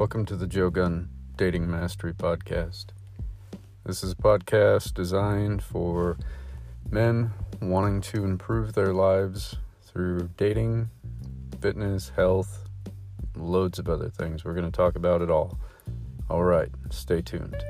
Welcome to the Joe Gunn Dating Mastery Podcast. This is a podcast designed for men wanting to improve their lives through dating, fitness, health, loads of other things. We're going to talk about it all. All right, stay tuned.